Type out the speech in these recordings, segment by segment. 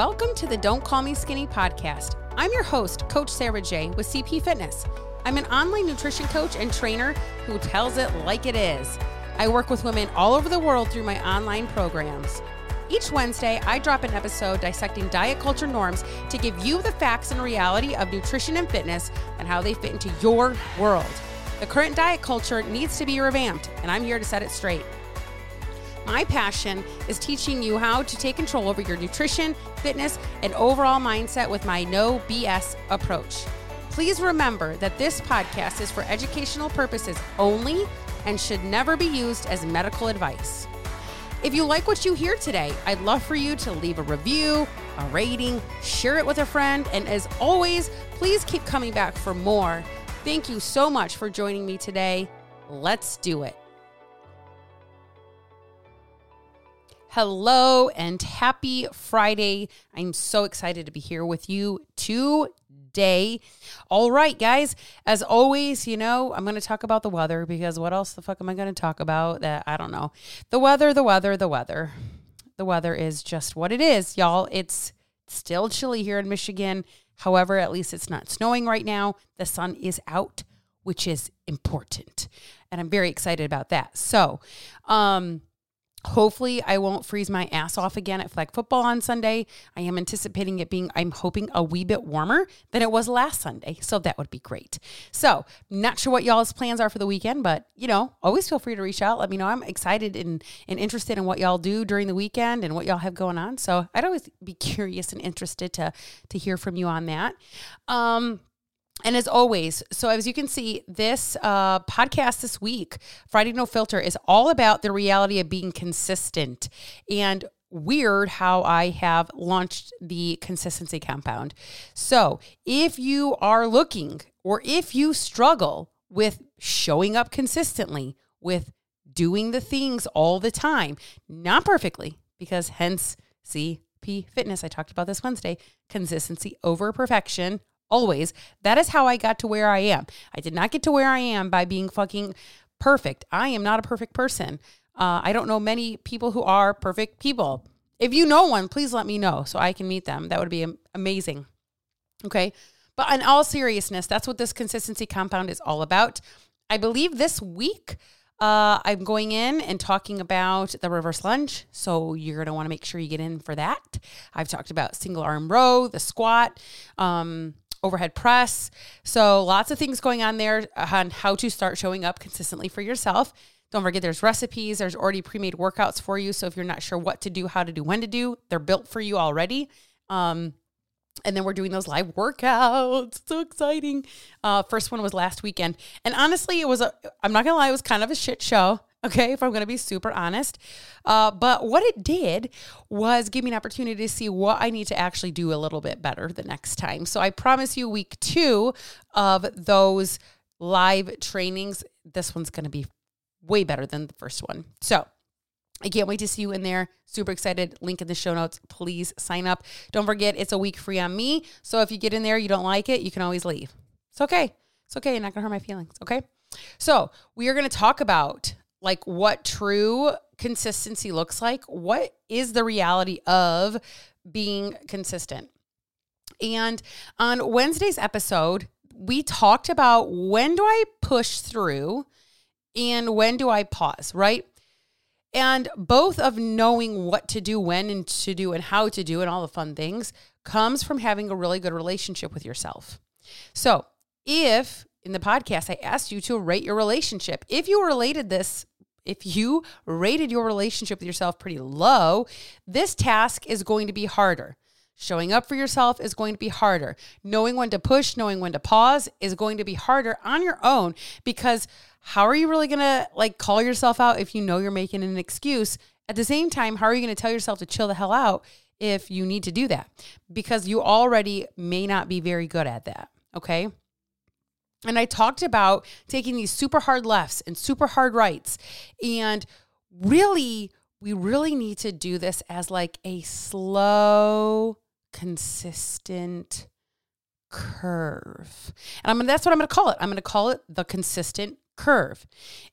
Welcome to the Don't Call Me Skinny podcast. I'm your host, Coach Sarah J with CP Fitness. I'm an online nutrition coach and trainer who tells it like it is. I work with women all over the world through my online programs. Each Wednesday, I drop an episode dissecting diet culture norms to give you the facts and reality of nutrition and fitness and how they fit into your world. The current diet culture needs to be revamped, and I'm here to set it straight. My passion is teaching you how to take control over your nutrition, fitness, and overall mindset with my no BS approach. Please remember that this podcast is for educational purposes only and should never be used as medical advice. If you like what you hear today, I'd love for you to leave a review, a rating, share it with a friend, and as always, please keep coming back for more. Thank you so much for joining me today. Let's do it. Hello and happy Friday. I'm so excited to be here with you today. All right, guys, as always, you know, I'm going to talk about the weather because what else the fuck am I going to talk about that I don't know? The weather, the weather, the weather. The weather is just what it is, y'all. It's still chilly here in Michigan. However, at least it's not snowing right now. The sun is out, which is important. And I'm very excited about that. So, um, Hopefully, I won't freeze my ass off again at flag football on Sunday. I am anticipating it being, I'm hoping, a wee bit warmer than it was last Sunday. So that would be great. So, not sure what y'all's plans are for the weekend, but you know, always feel free to reach out. Let me know. I'm excited and, and interested in what y'all do during the weekend and what y'all have going on. So, I'd always be curious and interested to, to hear from you on that. Um, and as always, so as you can see, this uh, podcast this week, Friday No Filter, is all about the reality of being consistent. And weird how I have launched the consistency compound. So, if you are looking or if you struggle with showing up consistently, with doing the things all the time, not perfectly, because hence CP Fitness, I talked about this Wednesday, consistency over perfection always. That is how I got to where I am. I did not get to where I am by being fucking perfect. I am not a perfect person. Uh, I don't know many people who are perfect people. If you know one, please let me know so I can meet them. That would be amazing. Okay. But in all seriousness, that's what this consistency compound is all about. I believe this week, uh, I'm going in and talking about the reverse lunge. So you're going to want to make sure you get in for that. I've talked about single arm row, the squat. Um, overhead press. So lots of things going on there on how to start showing up consistently for yourself. Don't forget there's recipes, there's already pre-made workouts for you. So if you're not sure what to do, how to do, when to do, they're built for you already. Um, and then we're doing those live workouts. So exciting. Uh, first one was last weekend. And honestly, it was a, I'm not gonna lie, it was kind of a shit show. Okay, if I'm going to be super honest. Uh, but what it did was give me an opportunity to see what I need to actually do a little bit better the next time. So I promise you, week two of those live trainings, this one's going to be way better than the first one. So I can't wait to see you in there. Super excited. Link in the show notes. Please sign up. Don't forget, it's a week free on me. So if you get in there, you don't like it, you can always leave. It's okay. It's okay. You're not going to hurt my feelings. Okay. So we are going to talk about like what true consistency looks like. What is the reality of being consistent? And on Wednesday's episode, we talked about when do I push through and when do I pause, right? And both of knowing what to do, when and to do, and how to do, and all the fun things comes from having a really good relationship with yourself. So, if in the podcast I asked you to rate your relationship, if you related this if you rated your relationship with yourself pretty low, this task is going to be harder. Showing up for yourself is going to be harder. Knowing when to push, knowing when to pause is going to be harder on your own because how are you really going to like call yourself out if you know you're making an excuse? At the same time, how are you going to tell yourself to chill the hell out if you need to do that? Because you already may not be very good at that. Okay. And I talked about taking these super hard lefts and super hard rights. And really, we really need to do this as like a slow, consistent curve. And I'm gonna, that's what I'm going to call it. I'm going to call it the consistent curve.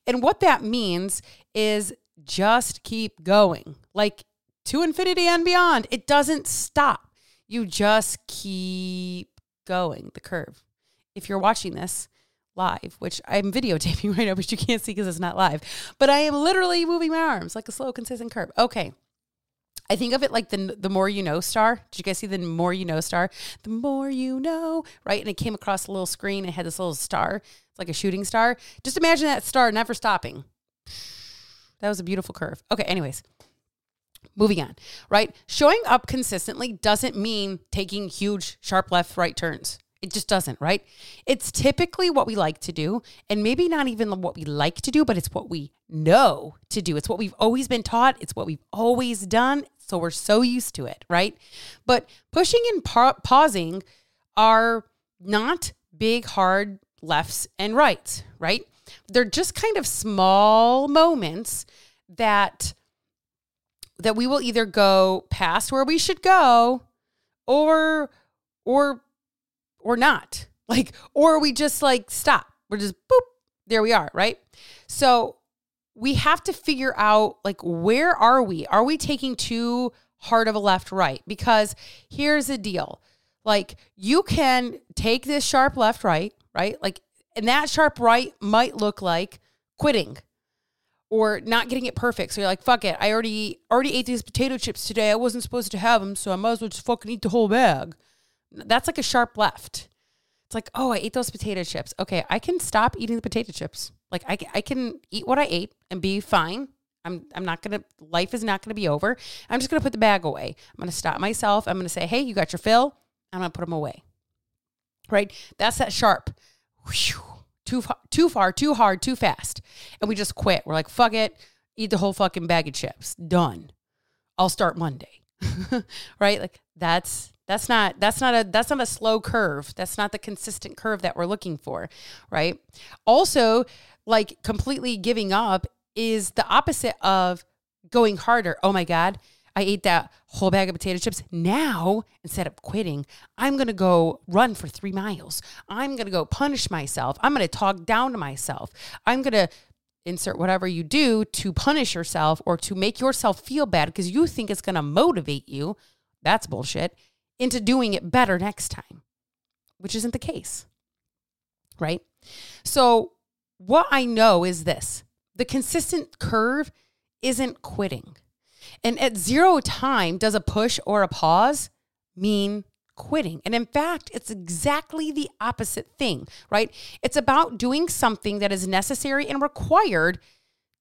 And what that means is just keep going. Like to infinity and beyond. It doesn't stop. You just keep going the curve. If you're watching this live, which I'm videotaping right now, but you can't see because it's not live, but I am literally moving my arms like a slow, consistent curve. Okay. I think of it like the the more you know star. Did you guys see the more you know star? The more you know, right? And it came across a little screen. It had this little star. It's like a shooting star. Just imagine that star never stopping. That was a beautiful curve. Okay, anyways. Moving on, right? Showing up consistently doesn't mean taking huge sharp left right turns. It just doesn't, right? It's typically what we like to do, and maybe not even what we like to do, but it's what we know to do. It's what we've always been taught, it's what we've always done. So we're so used to it, right? But pushing and pa- pausing are not big, hard lefts and rights, right? They're just kind of small moments that that we will either go past where we should go or or or not. Like or we just like stop. We're just boop, there we are, right? So we have to figure out like where are we? Are we taking too hard of a left right? Because here's the deal. Like you can take this sharp left right, right? Like and that sharp right might look like quitting or not getting it perfect. So you're like, fuck it. I already already ate these potato chips today. I wasn't supposed to have them, so I might as well just fucking eat the whole bag. That's like a sharp left. It's like, oh, I ate those potato chips. Okay, I can stop eating the potato chips. Like I, I can eat what I ate and be fine. I'm, I'm not gonna. Life is not gonna be over. I'm just gonna put the bag away. I'm gonna stop myself. I'm gonna say, hey, you got your fill. I'm gonna put them away. Right. That's that sharp. Whew too far, too far, too hard, too fast. And we just quit. We're like, fuck it, eat the whole fucking bag of chips. Done. I'll start Monday. right? Like that's that's not that's not a that's not a slow curve. That's not the consistent curve that we're looking for, right? Also, like completely giving up is the opposite of going harder. Oh my god, I ate that whole bag of potato chips. Now, instead of quitting, I'm going to go run for three miles. I'm going to go punish myself. I'm going to talk down to myself. I'm going to insert whatever you do to punish yourself or to make yourself feel bad because you think it's going to motivate you. That's bullshit. Into doing it better next time, which isn't the case. Right? So, what I know is this the consistent curve isn't quitting. And at zero time does a push or a pause mean quitting. And in fact, it's exactly the opposite thing, right? It's about doing something that is necessary and required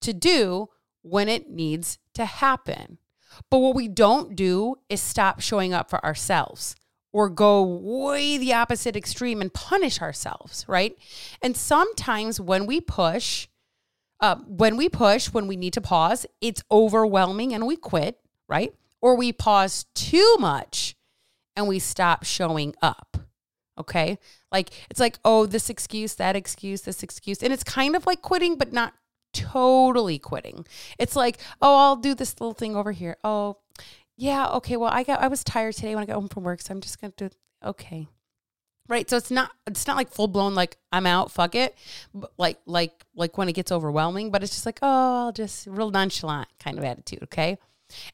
to do when it needs to happen. But what we don't do is stop showing up for ourselves or go way the opposite extreme and punish ourselves, right? And sometimes when we push, uh, when we push, when we need to pause, it's overwhelming and we quit, right? Or we pause too much and we stop showing up. Okay. Like it's like, oh, this excuse, that excuse, this excuse. And it's kind of like quitting, but not totally quitting. It's like, oh, I'll do this little thing over here. Oh, yeah, okay. Well, I got I was tired today when I got home from work, so I'm just gonna do okay. Right. So it's not it's not like full blown like I'm out, fuck it. But like like like when it gets overwhelming, but it's just like, oh, I'll just real nonchalant kind of attitude, okay?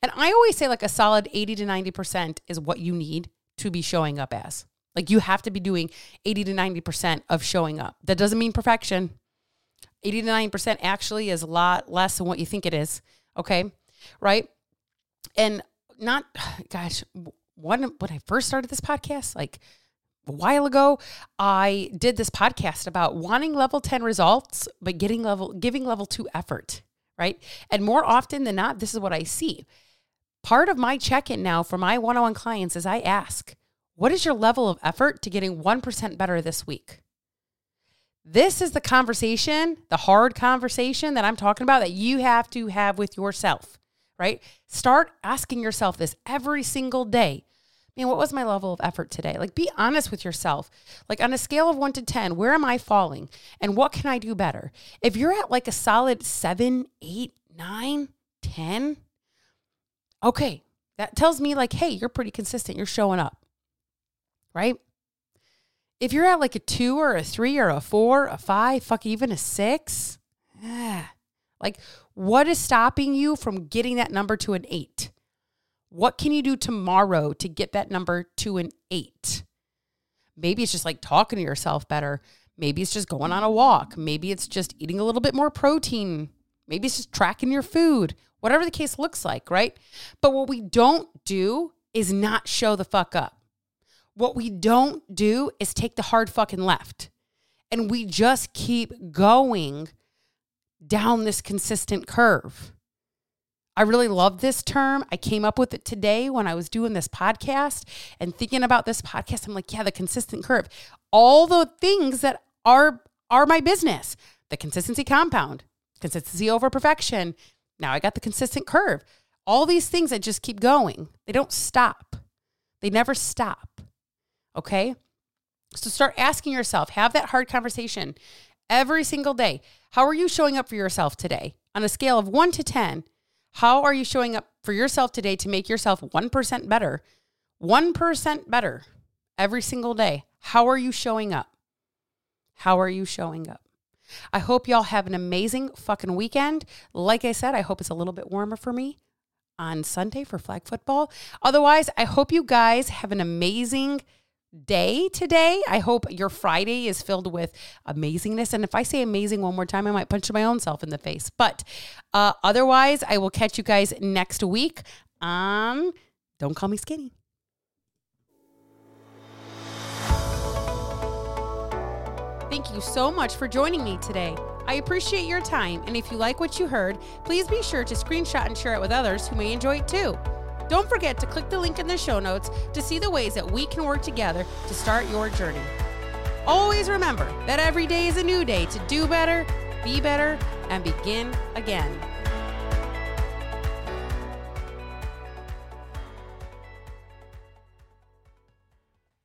And I always say like a solid 80 to 90% is what you need to be showing up as. Like you have to be doing 80 to 90% of showing up. That doesn't mean perfection. 80 to 90% actually is a lot less than what you think it is, okay? Right? And not gosh, when when I first started this podcast, like a while ago, I did this podcast about wanting level 10 results, but getting level, giving level two effort, right? And more often than not, this is what I see. Part of my check in now for my one on one clients is I ask, what is your level of effort to getting 1% better this week? This is the conversation, the hard conversation that I'm talking about that you have to have with yourself, right? Start asking yourself this every single day man, what was my level of effort today? Like, be honest with yourself. Like, on a scale of one to 10, where am I falling? And what can I do better? If you're at like a solid seven, eight, nine, 10, okay, that tells me, like, hey, you're pretty consistent. You're showing up, right? If you're at like a two or a three or a four, a five, fuck, even a six, yeah. like, what is stopping you from getting that number to an eight? What can you do tomorrow to get that number to an eight? Maybe it's just like talking to yourself better. Maybe it's just going on a walk. Maybe it's just eating a little bit more protein. Maybe it's just tracking your food, whatever the case looks like, right? But what we don't do is not show the fuck up. What we don't do is take the hard fucking left. And we just keep going down this consistent curve. I really love this term. I came up with it today when I was doing this podcast and thinking about this podcast. I'm like, yeah, the consistent curve. All the things that are are my business. The consistency compound, consistency over perfection. Now I got the consistent curve. All these things that just keep going. They don't stop. They never stop. Okay? So start asking yourself, have that hard conversation every single day. How are you showing up for yourself today? On a scale of 1 to 10, how are you showing up for yourself today to make yourself 1% better? 1% better every single day. How are you showing up? How are you showing up? I hope y'all have an amazing fucking weekend. Like I said, I hope it's a little bit warmer for me on Sunday for flag football. Otherwise, I hope you guys have an amazing day today. I hope your Friday is filled with amazingness. And if I say amazing one more time, I might punch my own self in the face. But uh, otherwise, I will catch you guys next week on Don't Call Me Skinny. Thank you so much for joining me today. I appreciate your time, and if you like what you heard, please be sure to screenshot and share it with others who may enjoy it too. Don't forget to click the link in the show notes to see the ways that we can work together to start your journey. Always remember that every day is a new day to do better, be better, and begin again.